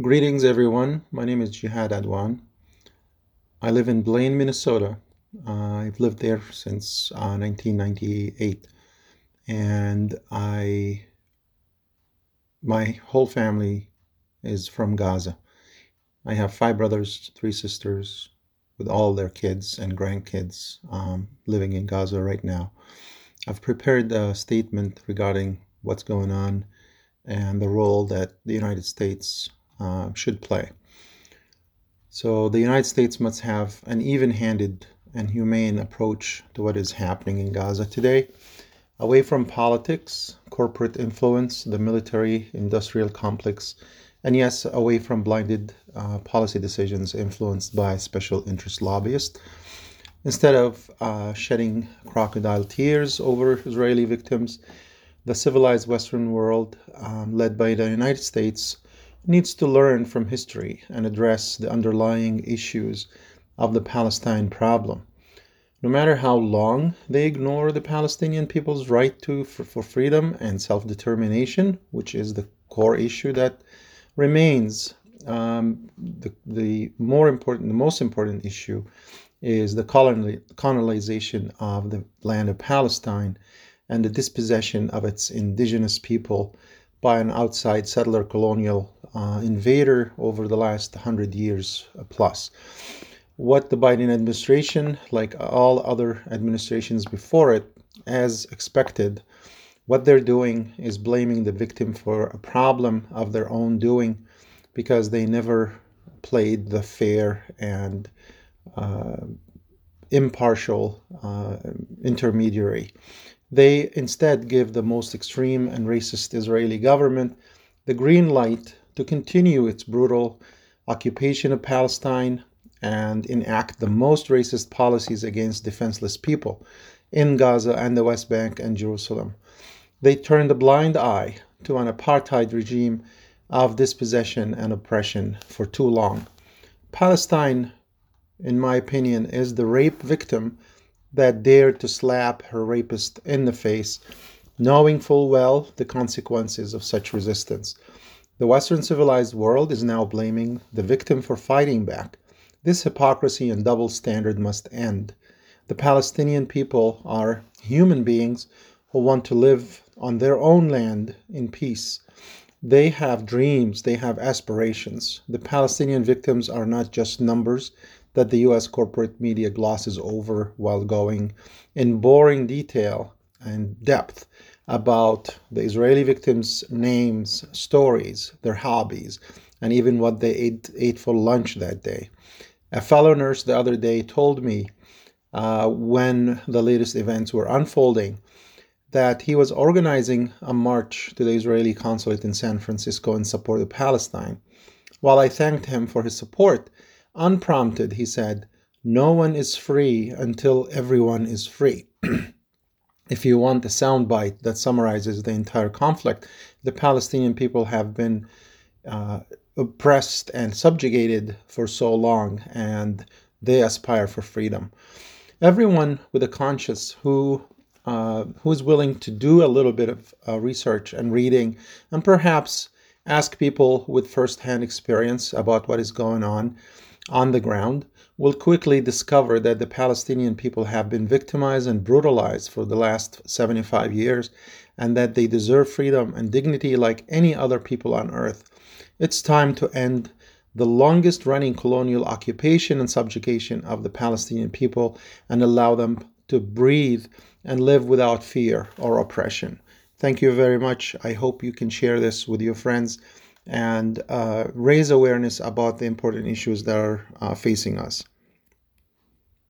Greetings, everyone. My name is Jehad Adwan. I live in Blaine, Minnesota. Uh, I've lived there since uh, 1998, and I, my whole family is from Gaza. I have five brothers, three sisters, with all their kids and grandkids um, living in Gaza right now. I've prepared a statement regarding what's going on and the role that the United States uh, should play. So the United States must have an even handed and humane approach to what is happening in Gaza today, away from politics, corporate influence, the military industrial complex, and yes, away from blinded uh, policy decisions influenced by special interest lobbyists. Instead of uh, shedding crocodile tears over Israeli victims, the civilized Western world, um, led by the United States, needs to learn from history and address the underlying issues of the Palestine problem. No matter how long they ignore the Palestinian people's right to for, freedom and self-determination, which is the core issue that remains, um, the, the more important, the most important issue is the colonization of the land of Palestine and the dispossession of its indigenous people by an outside settler colonial uh, invader over the last 100 years plus. What the Biden administration, like all other administrations before it, as expected, what they're doing is blaming the victim for a problem of their own doing because they never played the fair and uh, impartial uh, intermediary. They instead give the most extreme and racist Israeli government the green light to continue its brutal occupation of Palestine and enact the most racist policies against defenseless people in Gaza and the West Bank and Jerusalem. They turned a blind eye to an apartheid regime of dispossession and oppression for too long. Palestine, in my opinion, is the rape victim that dared to slap her rapist in the face, knowing full well the consequences of such resistance. The Western civilized world is now blaming the victim for fighting back. This hypocrisy and double standard must end. The Palestinian people are human beings who want to live on their own land in peace. They have dreams, they have aspirations. The Palestinian victims are not just numbers, that the US corporate media glosses over while going in boring detail and depth about the Israeli victims' names, stories, their hobbies, and even what they ate, ate for lunch that day. A fellow nurse the other day told me uh, when the latest events were unfolding that he was organizing a march to the Israeli consulate in San Francisco in support of Palestine. While I thanked him for his support, Unprompted, he said, No one is free until everyone is free. if you want a soundbite that summarizes the entire conflict, the Palestinian people have been uh, oppressed and subjugated for so long, and they aspire for freedom. Everyone with a conscience who uh, who is willing to do a little bit of uh, research and reading, and perhaps ask people with firsthand experience about what is going on, on the ground will quickly discover that the Palestinian people have been victimized and brutalized for the last 75 years and that they deserve freedom and dignity like any other people on earth. It's time to end the longest running colonial occupation and subjugation of the Palestinian people and allow them to breathe and live without fear or oppression. Thank you very much. I hope you can share this with your friends and uh, raise awareness about the important issues that are uh, facing us.